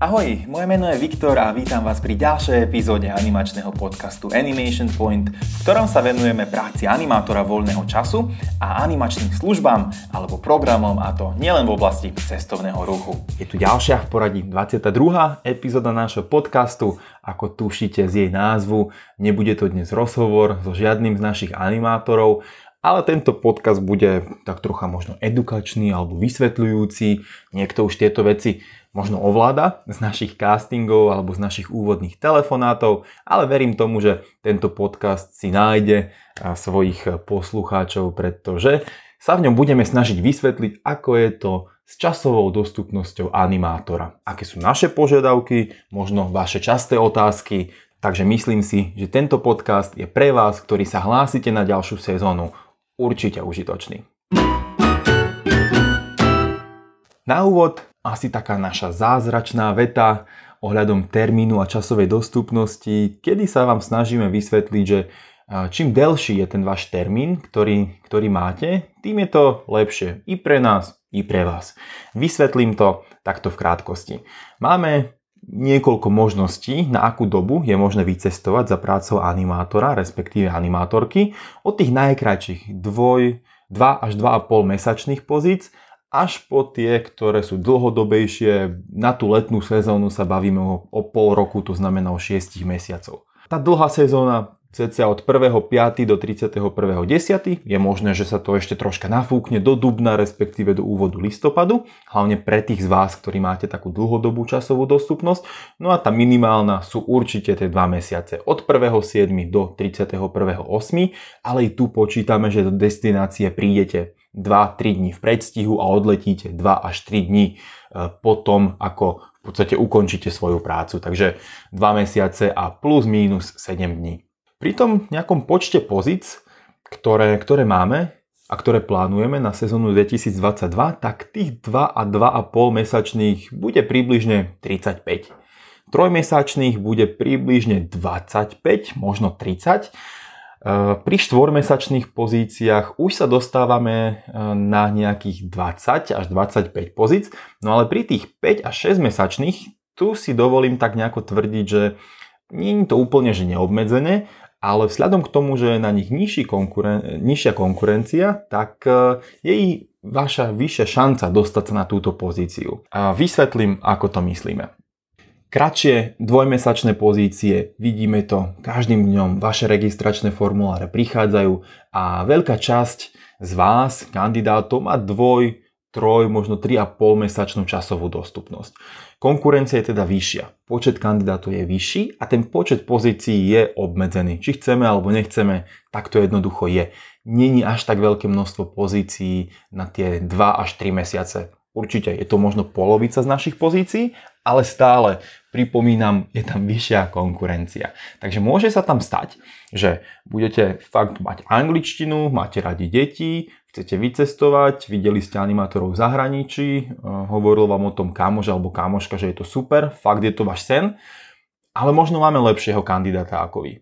Ahoj, moje meno je Viktor a vítam vás pri ďalšej epizóde animačného podcastu Animation Point, v ktorom sa venujeme práci animátora voľného času a animačným službám alebo programom a to nielen v oblasti cestovného ruchu. Je tu ďalšia v poradí 22. epizóda nášho podcastu, ako tušíte z jej názvu, nebude to dnes rozhovor so žiadnym z našich animátorov, ale tento podcast bude tak trocha možno edukačný alebo vysvetľujúci. Niekto už tieto veci možno ovláda z našich castingov alebo z našich úvodných telefonátov, ale verím tomu, že tento podcast si nájde svojich poslucháčov, pretože sa v ňom budeme snažiť vysvetliť, ako je to s časovou dostupnosťou animátora. Aké sú naše požiadavky, možno vaše časté otázky, takže myslím si, že tento podcast je pre vás, ktorý sa hlásite na ďalšiu sezónu, určite užitočný. Na úvod asi taká naša zázračná veta ohľadom termínu a časovej dostupnosti, kedy sa vám snažíme vysvetliť, že čím delší je ten váš termín, ktorý, ktorý máte, tým je to lepšie i pre nás, i pre vás. Vysvetlím to takto v krátkosti. Máme niekoľko možností, na akú dobu je možné vycestovať za prácou animátora, respektíve animátorky, od tých najkračších 2, 2 až 2,5 mesačných pozíc až po tie, ktoré sú dlhodobejšie. Na tú letnú sezónu sa bavíme o, o pol roku, to znamená o 6 mesiacov. Tá dlhá sezóna cca od 1.5. do 31.10. Je možné, že sa to ešte troška nafúkne do dubna, respektíve do úvodu listopadu, hlavne pre tých z vás, ktorí máte takú dlhodobú časovú dostupnosť. No a tá minimálna sú určite tie 2 mesiace od 1.7. do 31.8. Ale i tu počítame, že do destinácie prídete 2-3 dní v predstihu a odletíte 2 až 3 dní e, potom, ako v podstate ukončíte svoju prácu. Takže 2 mesiace a plus minus 7 dní. Pri tom nejakom počte pozic, ktoré, ktoré máme a ktoré plánujeme na sezónu 2022, tak tých 2 a 2,5 mesačných bude približne 35. Trojmesačných bude približne 25, možno 30 pri štvormesačných pozíciách už sa dostávame e, na nejakých 20 až 25 pozíc, no ale pri tých 5 až 6 mesačných tu si dovolím tak nejako tvrdiť, že nie je to úplne že neobmedzené, ale vzhľadom k tomu, že je na nich nižší konkuren- nižšia konkurencia, tak e, je vaša vyššia šanca dostať sa na túto pozíciu. A vysvetlím, ako to myslíme. Kratšie dvojmesačné pozície, vidíme to každým dňom, vaše registračné formuláre prichádzajú a veľká časť z vás, kandidátov, má dvoj, troj, možno 3,5 mesačnú časovú dostupnosť. Konkurencia je teda vyššia, počet kandidátov je vyšší a ten počet pozícií je obmedzený. Či chceme alebo nechceme, tak to jednoducho je. Není až tak veľké množstvo pozícií na tie 2 až 3 mesiace. Určite je to možno polovica z našich pozícií, ale stále pripomínam, je tam vyššia konkurencia. Takže môže sa tam stať, že budete fakt mať angličtinu, máte radi deti, chcete vycestovať, videli ste animátorov v zahraničí, eh, hovoril vám o tom kamož alebo kamoška, že je to super, fakt je to váš sen, ale možno máme lepšieho kandidáta ako vy.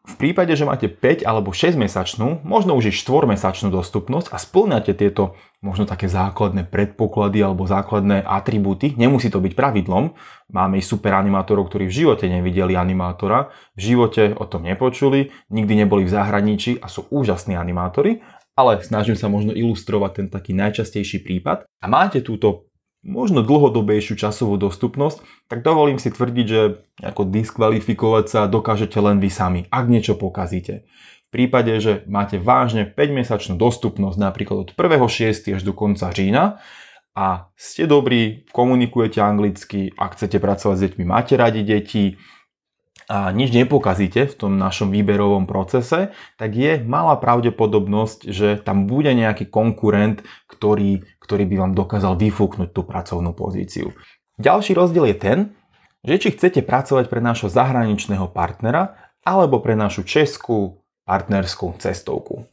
V prípade, že máte 5 alebo 6 mesačnú, možno už i 4 mesačnú dostupnosť a splňate tieto možno také základné predpoklady alebo základné atribúty, nemusí to byť pravidlom. Máme i super animátorov, ktorí v živote nevideli animátora, v živote o tom nepočuli, nikdy neboli v zahraničí a sú úžasní animátori, ale snažím sa možno ilustrovať ten taký najčastejší prípad. A máte túto možno dlhodobejšiu časovú dostupnosť, tak dovolím si tvrdiť, že ako diskvalifikovať sa dokážete len vy sami, ak niečo pokazíte. V prípade, že máte vážne 5-mesačnú dostupnosť napríklad od 1.6. až do konca října a ste dobrí, komunikujete anglicky, ak chcete pracovať s deťmi, máte radi deti, a nič nepokazíte v tom našom výberovom procese, tak je malá pravdepodobnosť, že tam bude nejaký konkurent, ktorý, ktorý by vám dokázal vyfúknuť tú pracovnú pozíciu. Ďalší rozdiel je ten, že či chcete pracovať pre nášho zahraničného partnera alebo pre našu českú partnerskú cestovku.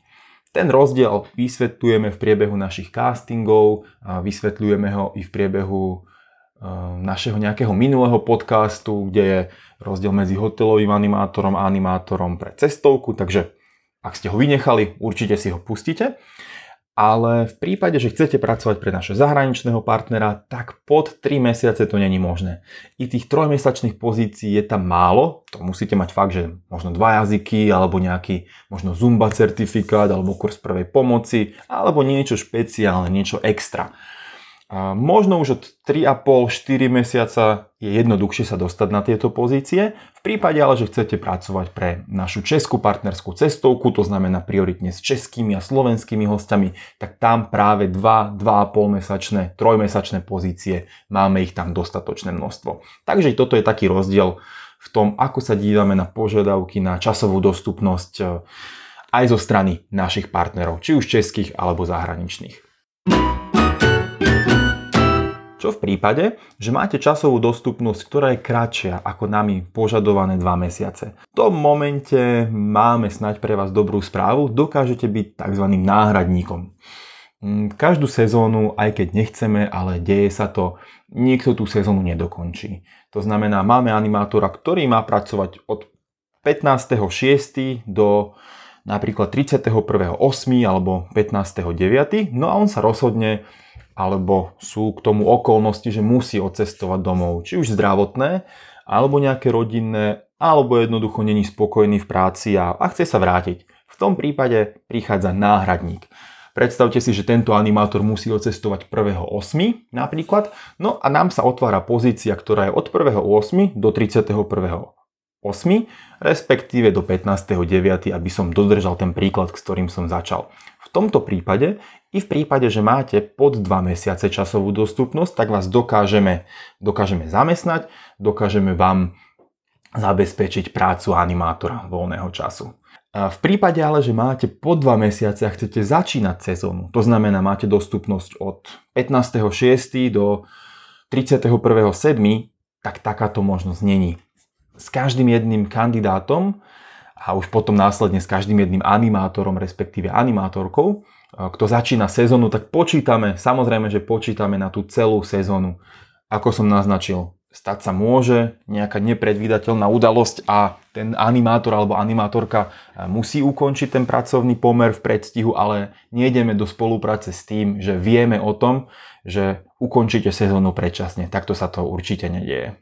Ten rozdiel vysvetľujeme v priebehu našich castingov, vysvetľujeme ho i v priebehu našeho nejakého minulého podcastu, kde je rozdiel medzi hotelovým animátorom a animátorom pre cestovku, takže ak ste ho vynechali, určite si ho pustíte. ale v prípade, že chcete pracovať pre našeho zahraničného partnera, tak pod 3 mesiace to není možné. I tých trojmesačných pozícií je tam málo, to musíte mať fakt, že možno dva jazyky, alebo nejaký možno Zumba certifikát, alebo kurz prvej pomoci, alebo niečo špeciálne, niečo extra. Možno už od 3,5-4 mesiaca je jednoduchšie sa dostať na tieto pozície. V prípade ale, že chcete pracovať pre našu českú partnerskú cestovku, to znamená prioritne s českými a slovenskými hostiami, tak tam práve 2, 2,5 mesačné, 3 mesačné pozície, máme ich tam dostatočné množstvo. Takže toto je taký rozdiel v tom, ako sa dívame na požiadavky na časovú dostupnosť eh, aj zo strany našich partnerov, či už českých alebo zahraničných. Čo v prípade, že máte časovú dostupnosť, ktorá je kratšia ako nami požadované 2 mesiace. V tom momente máme snať pre vás dobrú správu, dokážete byť tzv. náhradníkom. Mm, každú sezónu, aj keď nechceme, ale deje sa to, niekto tú sezónu nedokončí. To znamená, máme animátora, ktorý má pracovať od 15.6. do napríklad 31.8. alebo 15.9. No a on sa rozhodne alebo sú k tomu okolnosti, že musí odcestovať domov, či už zdravotné, alebo nejaké rodinné, alebo jednoducho není spokojný v práci a, a chce sa vrátiť. V tom prípade prichádza náhradník. Predstavte si, že tento animátor musí odcestovať 1.8. napríklad, no a nám sa otvára pozícia, ktorá je od 1.8. do 31.8. respektíve do 15.9. aby som dodržal ten príklad, s ktorým som začal. V tomto prípade i v prípade, že máte pod 2 mesiace časovú dostupnosť, tak vás dokážeme, dokážeme zamestnať, dokážeme vám zabezpečiť prácu animátora voľného času. V prípade ale, že máte po 2 mesiace a chcete začínať sezónu, to znamená máte dostupnosť od 15.6. do 31.7., tak takáto možnosť není. S každým jedným kandidátom a už potom následne s každým jedným animátorom, respektíve animátorkou, kto začína sezónu, tak počítame, samozrejme, že počítame na tú celú sezónu. Ako som naznačil, stať sa môže nejaká nepredvídateľná udalosť a ten animátor alebo animátorka musí ukončiť ten pracovný pomer v predstihu, ale nejdeme do spolupráce s tým, že vieme o tom, že ukončíte sezónu predčasne. Takto sa to určite nedieje.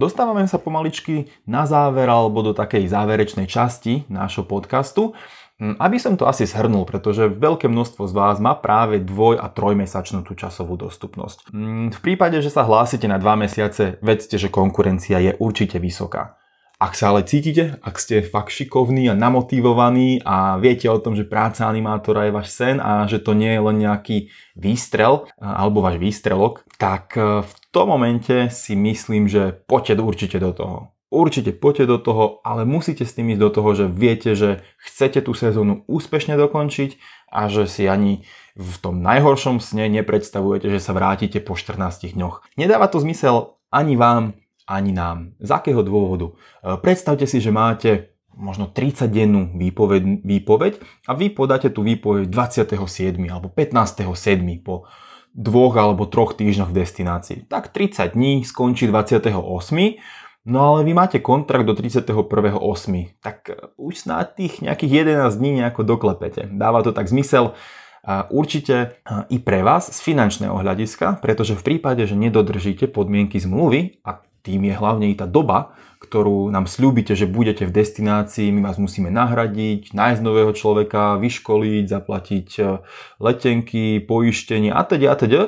Dostávame sa pomaličky na záver alebo do takej záverečnej časti nášho podcastu. Hm, aby som to asi zhrnul, pretože veľké množstvo z vás má práve dvoj- a trojmesačnú tú časovú dostupnosť. Hm, v prípade, že sa hlásite na dva mesiace, vedzte, že konkurencia je určite vysoká. Ak sa ale cítite, ak ste fakt šikovní a namotivovaní a viete o tom, že práca animátora je váš sen a že to nie je len nejaký výstrel alebo váš výstrelok, tak e, v tom momente si myslím, že poďte určite do toho. Určite poďte do toho, ale musíte s tým ísť do toho, že viete, že chcete tú sezónu úspešne dokončiť a že si ani v tom najhoršom sne nepredstavujete, že sa vrátite po 14 dňoch. Nedáva to zmysel ani vám, ani nám. Z akého dôvodu? E, predstavte si, že máte možno 30-dennú výpoveď, výpoveď a vy podáte tú výpoveď 27. alebo 15.7. po dvoch alebo troch týždňoch v destinácii. Tak 30 dní skončí 28. No ale vy máte kontrakt do 31.8. Tak e, už snáď tých nejakých 11 dní nejako doklepete. Dáva to tak zmysel. A určite i pre vás z finančného hľadiska, pretože v prípade, že nedodržíte podmienky zmluvy a tým je hlavne i tá doba, ktorú nám slúbite, že budete v destinácii, my vás musíme nahradiť, nájsť nového človeka, vyškoliť, zaplatiť e, letenky, poistenie a teda a teda.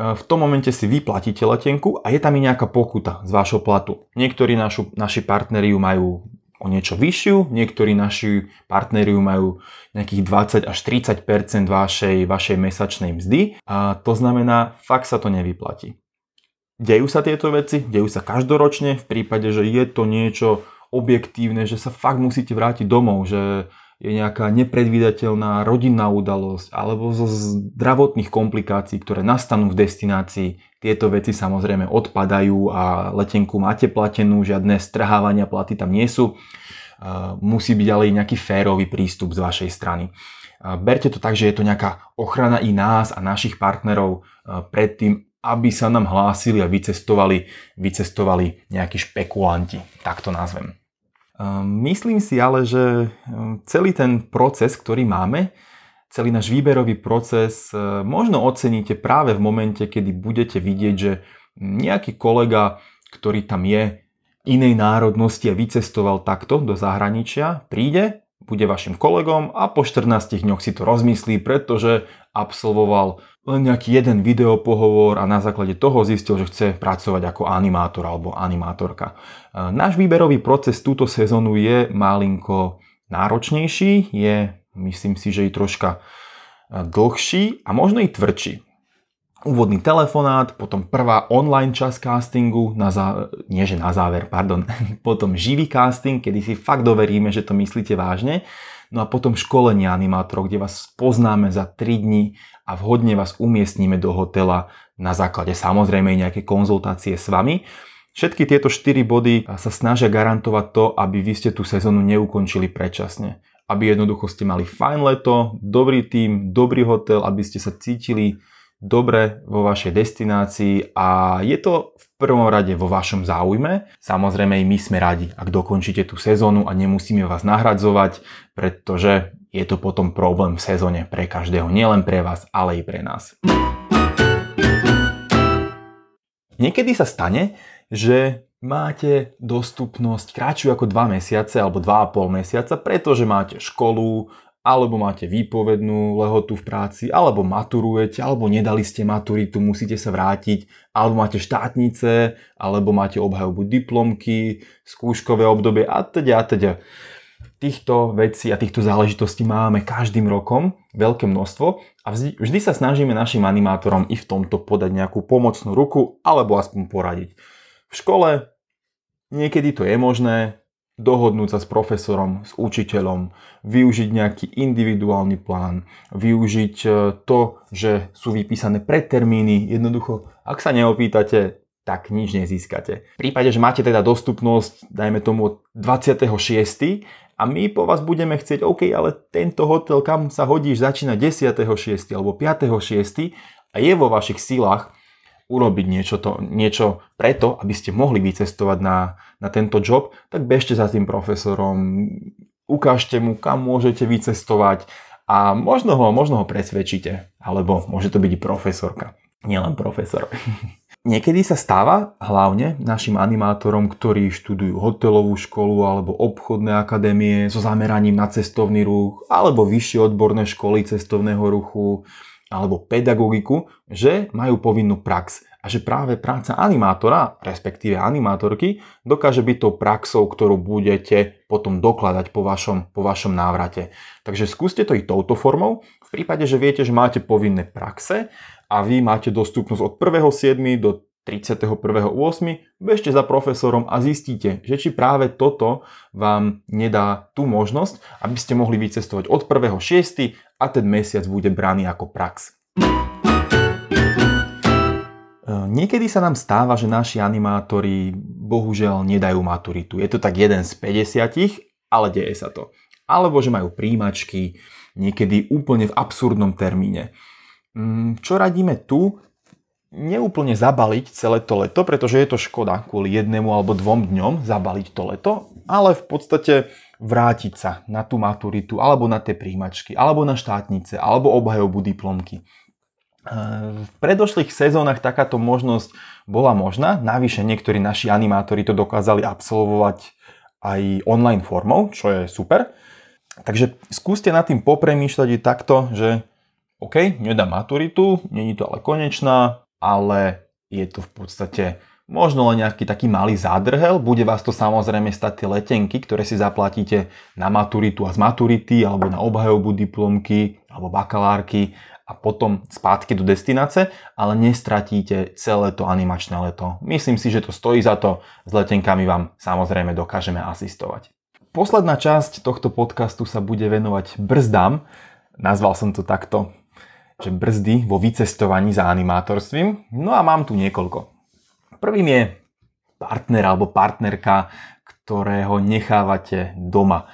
V tom momente si vyplatíte letenku a je tam i nejaká pokuta z vášho platu. Niektorí našu, naši partneri ju majú o niečo vyššiu, niektorí naši partneri majú nejakých 20 až 30 vašej, vašej mesačnej mzdy a to znamená, fakt sa to nevyplatí. Dejú sa tieto veci, dejú sa každoročne v prípade, že je to niečo objektívne, že sa fakt musíte vrátiť domov, že je nejaká nepredvídateľná rodinná udalosť alebo zo zdravotných komplikácií, ktoré nastanú v destinácii. Tieto veci samozrejme odpadajú a letenku máte platenú, žiadne strhávania platy tam nie sú. Musí byť ale nejaký férový prístup z vašej strany. Berte to tak, že je to nejaká ochrana i nás a našich partnerov pred tým, aby sa nám hlásili a vycestovali, vycestovali nejakí špekulanti, tak to nazvem. Myslím si ale, že celý ten proces, ktorý máme, celý náš výberový proces možno oceníte práve v momente, kedy budete vidieť, že nejaký kolega, ktorý tam je, inej národnosti a vycestoval takto do zahraničia, príde bude vašim kolegom a po 14 dňoch si to rozmyslí, pretože absolvoval len nejaký jeden videopohovor a na základe toho zistil, že chce pracovať ako animátor alebo animátorka. E, náš výberový proces túto sezónu je malinko náročnejší, je myslím si, že i troška e, dlhší a možno i tvrdší úvodný telefonát, potom prvá online časť castingu, na zá... nie že na záver, pardon, potom živý casting, kedy si fakt doveríme, že to myslíte vážne, no a potom školenie animátorov, kde vás poznáme za 3 dní a vhodne vás umiestníme do hotela na základe samozrejme nejaké konzultácie s vami. Všetky tieto 4 body sa snažia garantovať to, aby vy ste tú sezónu neukončili predčasne. Aby jednoducho ste mali fajn leto, dobrý tým, dobrý hotel, aby ste sa cítili dobre vo vašej destinácii a je to v prvom rade vo vašom záujme. Samozrejme i my sme radi, ak dokončíte tú sezónu a nemusíme vás nahradzovať, pretože je to potom problém v sezóne pre každého, nielen pre vás, ale i pre nás. Niekedy sa stane, že máte dostupnosť kratšiu ako 2 mesiace alebo 2,5 mesiaca, pretože máte školu alebo máte výpovednú lehotu v práci, alebo maturujete, alebo nedali ste maturitu, musíte sa vrátiť, alebo máte štátnice, alebo máte obhajobu diplomky, skúškové obdobie a teda a teda. Týchto vecí a týchto záležitostí máme každým rokom veľké množstvo a vždy, sa snažíme našim animátorom i v tomto podať nejakú pomocnú ruku alebo aspoň poradiť. V škole niekedy to je možné, dohodnúť sa s profesorom, s učiteľom, využiť nejaký individuálny plán, využiť e, to, že sú vypísané predtermíny. Jednoducho, ak sa neopýtate, tak nič nezískate. V prípade, že máte teda dostupnosť, dajme tomu 26. a my po vás budeme chcieť, OK, ale tento hotel, kam sa hodíš, začína 10.6. alebo 5.6. a je vo vašich silách urobiť niečo, to, niečo preto, aby ste mohli vycestovať na, na tento job, tak bežte za tým profesorom, ukážte mu, kam môžete vycestovať a možno ho, možno ho presvedčíte. Alebo môže to byť profesorka, nielen profesor. Niekedy sa stáva, hlavne našim animátorom, ktorí študujú hotelovú školu alebo obchodné akadémie so zameraním na cestovný ruch alebo vyššie odborné školy cestovného ruchu, alebo pedagogiku, že majú povinnú prax a že práve práca animátora, respektíve animátorky, dokáže byť tou praxou, ktorú budete potom dokladať po vašom, po vašom návrate. Takže skúste to i touto formou. V prípade, že viete, že máte povinné praxe a vy máte dostupnosť od 1.7. do 31.8. bežte za profesorom a zistíte, že či práve toto vám nedá tú možnosť, aby ste mohli vycestovať od 1.6. a ten mesiac bude braný ako prax. E, niekedy sa nám stáva, že naši animátori bohužiaľ nedajú maturitu. Je to tak jeden z 50, ale deje sa to. Alebo že majú príjimačky, niekedy úplne v absurdnom termíne. Mm, čo radíme tu, neúplne zabaliť celé to leto, pretože je to škoda kvôli jednému alebo dvom dňom zabaliť to leto, ale v podstate vrátiť sa na tú maturitu, alebo na tie príjmačky, alebo na štátnice, alebo obhajobu diplomky. V predošlých sezónach takáto možnosť bola možná, navyše niektorí naši animátori to dokázali absolvovať aj online formou, čo je super. Takže skúste nad tým popremýšľať takto, že OK, nedám maturitu, není to ale konečná, ale je to v podstate možno len nejaký taký malý zádrhel. Bude vás to samozrejme stať tie letenky, ktoré si zaplatíte na maturitu a z maturity, alebo na obhajobu diplomky, alebo bakalárky a potom spátky do destinace, ale nestratíte celé to animačné leto. Myslím si, že to stojí za to. S letenkami vám samozrejme dokážeme asistovať. Posledná časť tohto podcastu sa bude venovať brzdám. Nazval som to takto že brzdy vo vycestovaní za animátorstvím. No a mám tu niekoľko. Prvým je partner alebo partnerka, ktorého nechávate doma.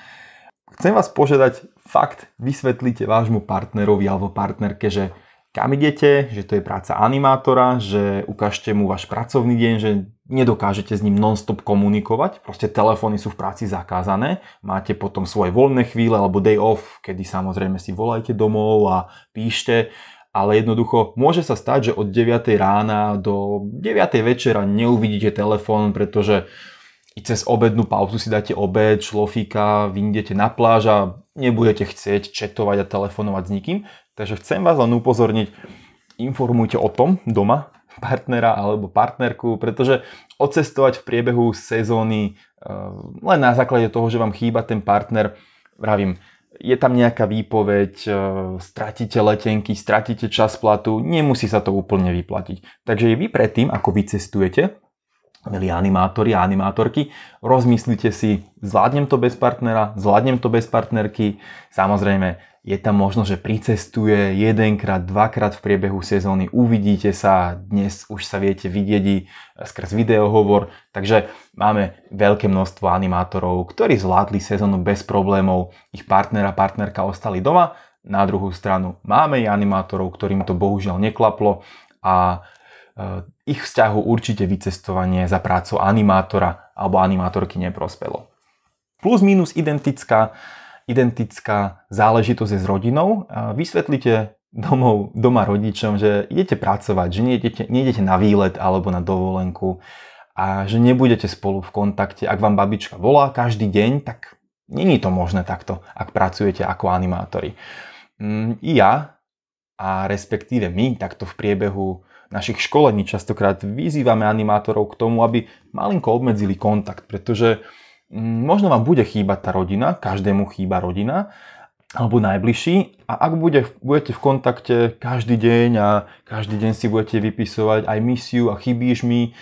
Chcem vás požiadať, fakt vysvetlite vášmu partnerovi alebo partnerke, že kam idete, že to je práca animátora, že ukážte mu váš pracovný deň, že nedokážete s ním non-stop komunikovať, proste telefóny sú v práci zakázané, máte potom svoje voľné chvíle alebo day off, kedy samozrejme si volajte domov a píšte, ale jednoducho môže sa stať, že od 9 rána do 9 večera neuvidíte telefón, pretože i cez obednú pauzu si dáte obed, šlofíka, vyjdete na pláž a nebudete chcieť četovať a telefonovať s nikým. Takže chcem vás len upozorniť, informujte o tom doma partnera alebo partnerku, pretože odcestovať v priebehu sezóny eh, len na základe toho, že vám chýba ten partner, vravím, je tam nejaká výpoveď, eh, stratíte letenky, stratíte čas platu, nemusí sa to úplne vyplatiť. Takže vy predtým, ako vycestujete, milí animátori a animátorky, rozmyslite si, zvládnem to bez partnera, zvládnem to bez partnerky. Samozrejme, je tam možno, že pricestuje jedenkrát, dvakrát v priebehu sezóny, uvidíte sa, dnes už sa viete vidieť skrz videohovor, takže máme veľké množstvo animátorov, ktorí zvládli sezónu bez problémov, ich partner a partnerka ostali doma, na druhú stranu máme i animátorov, ktorým to bohužiaľ neklaplo. A Eh, ich vzťahu určite vycestovanie za prácu animátora alebo animátorky neprospelo. Plus minus identická, identická záležitosť je s rodinou. Vysvetlite domov, doma rodičom, že idete pracovať, že nejdete, nejdete na výlet alebo na dovolenku a že nebudete spolu v kontakte. Ak vám babička volá každý deň, tak není to možné takto, ak pracujete ako animátori. Mm, I ja, a respektíve my, takto v priebehu našich školení častokrát vyzývame animátorov k tomu, aby malinko obmedzili kontakt, pretože možno vám bude chýbať tá rodina, každému chýba rodina, alebo najbližší a ak bude, budete v kontakte každý deň a každý deň si budete vypisovať aj misiu a chybíš mi,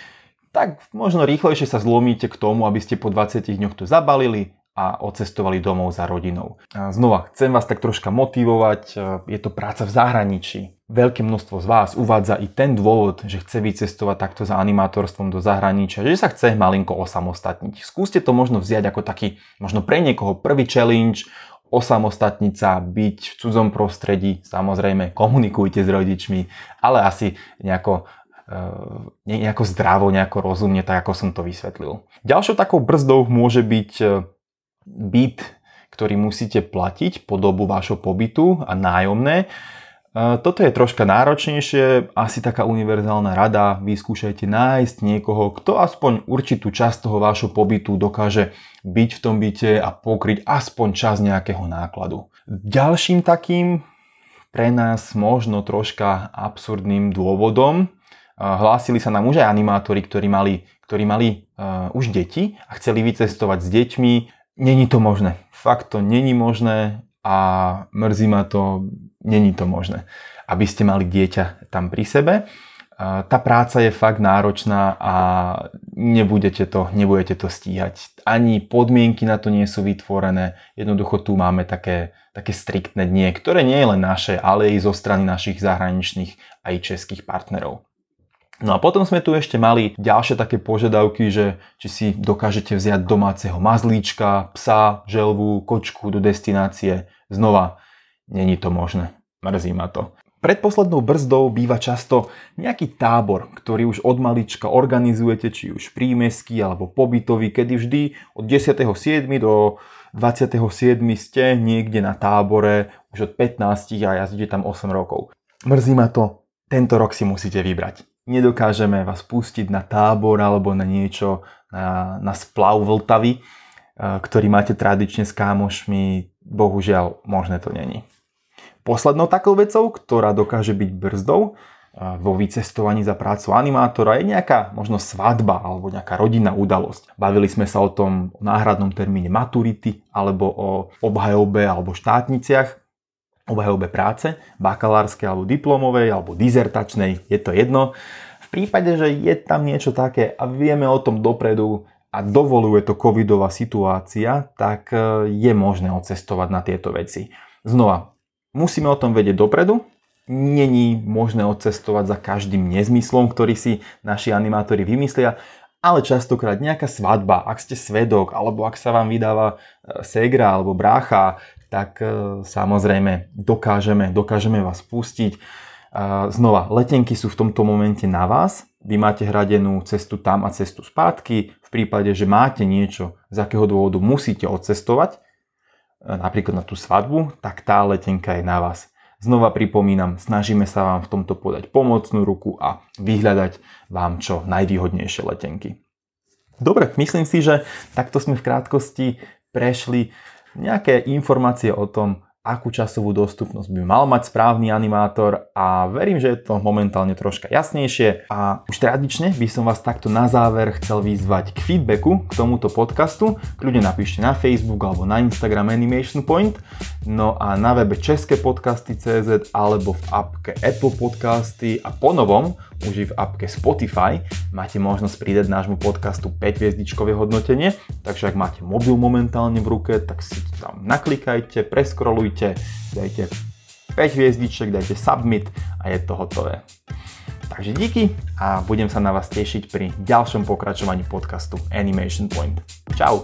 tak možno rýchlejšie sa zlomíte k tomu, aby ste po 20 dňoch to zabalili a odcestovali domov za rodinou. A znova, chcem vás tak troška motivovať, e, je to práca v zahraničí. Veľké množstvo z vás uvádza i ten dôvod, že chce vycestovať takto za animátorstvom do zahraničia, že sa chce malinko osamostatniť. Skúste to možno vziať ako taký, možno pre niekoho prvý challenge, osamostatniť sa, byť v cudzom prostredí, samozrejme komunikujte s rodičmi, ale asi nejako e, nejako zdravo, nejako rozumne, tak ako som to vysvetlil. Ďalšou takou brzdou môže byť e, byt, ktorý musíte platiť po dobu vášho pobytu a nájomné. Toto je troška náročnejšie, asi taká univerzálna rada, vyskúšajte nájsť niekoho, kto aspoň určitú časť toho vášho pobytu dokáže byť v tom byte a pokryť aspoň čas nejakého nákladu. Ďalším takým pre nás možno troška absurdným dôvodom hlásili sa nám už aj animátori, ktorí mali, ktorí mali uh, už deti a chceli vycestovať s deťmi Není to možné. Fakt to není možné a mrzí ma to, není to možné. Aby ste mali dieťa tam pri sebe. Tá práca je fakt náročná a nebudete to, nebudete to stíhať. Ani podmienky na to nie sú vytvorené. Jednoducho tu máme také, také striktné dnie, ktoré nie je len naše, ale i zo strany našich zahraničných aj českých partnerov. No a potom sme tu ešte mali ďalšie také požiadavky, že či si dokážete vziať domáceho mazlíčka, psa, želvu, kočku do destinácie. Znova, není to možné. Mrzí ma to. Predposlednou brzdou býva často nejaký tábor, ktorý už od malička organizujete, či už prímesky alebo pobytový, kedy vždy od 10.7. do 27. ste niekde na tábore už od 15 a jazdíte tam 8 rokov. Mrzí ma to, tento rok si musíte vybrať nedokážeme vás pustiť na tábor alebo na niečo, na, na splav Vltavy, e, ktorý máte tradične s kámošmi, bohužiaľ možné to není. Poslednou takou vecou, ktorá dokáže byť brzdou vo vycestovaní za prácu animátora je nejaká možno svadba alebo nejaká rodinná udalosť. Bavili sme sa o tom o náhradnom termíne maturity alebo o obhajobe alebo štátniciach obhajobe práce, bakalárskej alebo diplomovej alebo dizertačnej, je to jedno. V prípade, že je tam niečo také a vieme o tom dopredu a dovoluje to covidová situácia, tak e, je možné odcestovať na tieto veci. Znova, musíme o tom vedieť dopredu, není možné odcestovať za každým nezmyslom, ktorý si naši animátori vymyslia, ale častokrát nejaká svadba, ak ste svedok, alebo ak sa vám vydáva e, segra alebo brácha, tak e, samozrejme dokážeme, dokážeme vás pustiť. Znova, letenky sú v tomto momente na vás. Vy máte hradenú cestu tam a cestu spátky. V prípade, že máte niečo, z akého dôvodu musíte odcestovať, napríklad na tú svadbu, tak tá letenka je na vás. Znova pripomínam, snažíme sa vám v tomto podať pomocnú ruku a vyhľadať vám čo najvýhodnejšie letenky. Dobre, myslím si, že takto sme v krátkosti prešli nejaké informácie o tom, akú časovú dostupnosť by mal mať správny animátor a verím, že je to momentálne troška jasnejšie a už tradične by som vás takto na záver chcel vyzvať k feedbacku k tomuto podcastu. Kľudne napíšte na Facebook alebo na Instagram Animation Point. No a na webe České podcasty.cz alebo v appke Apple Podcasty a ponovom už v appke Spotify máte možnosť pridať nášmu podcastu 5 hviezdičkové hodnotenie, takže ak máte mobil momentálne v ruke, tak si to tam naklikajte, preskrolujte, dajte 5 hviezdiček, dajte submit a je to hotové. Takže díky a budem sa na vás tešiť pri ďalšom pokračovaní podcastu Animation Point. Čau!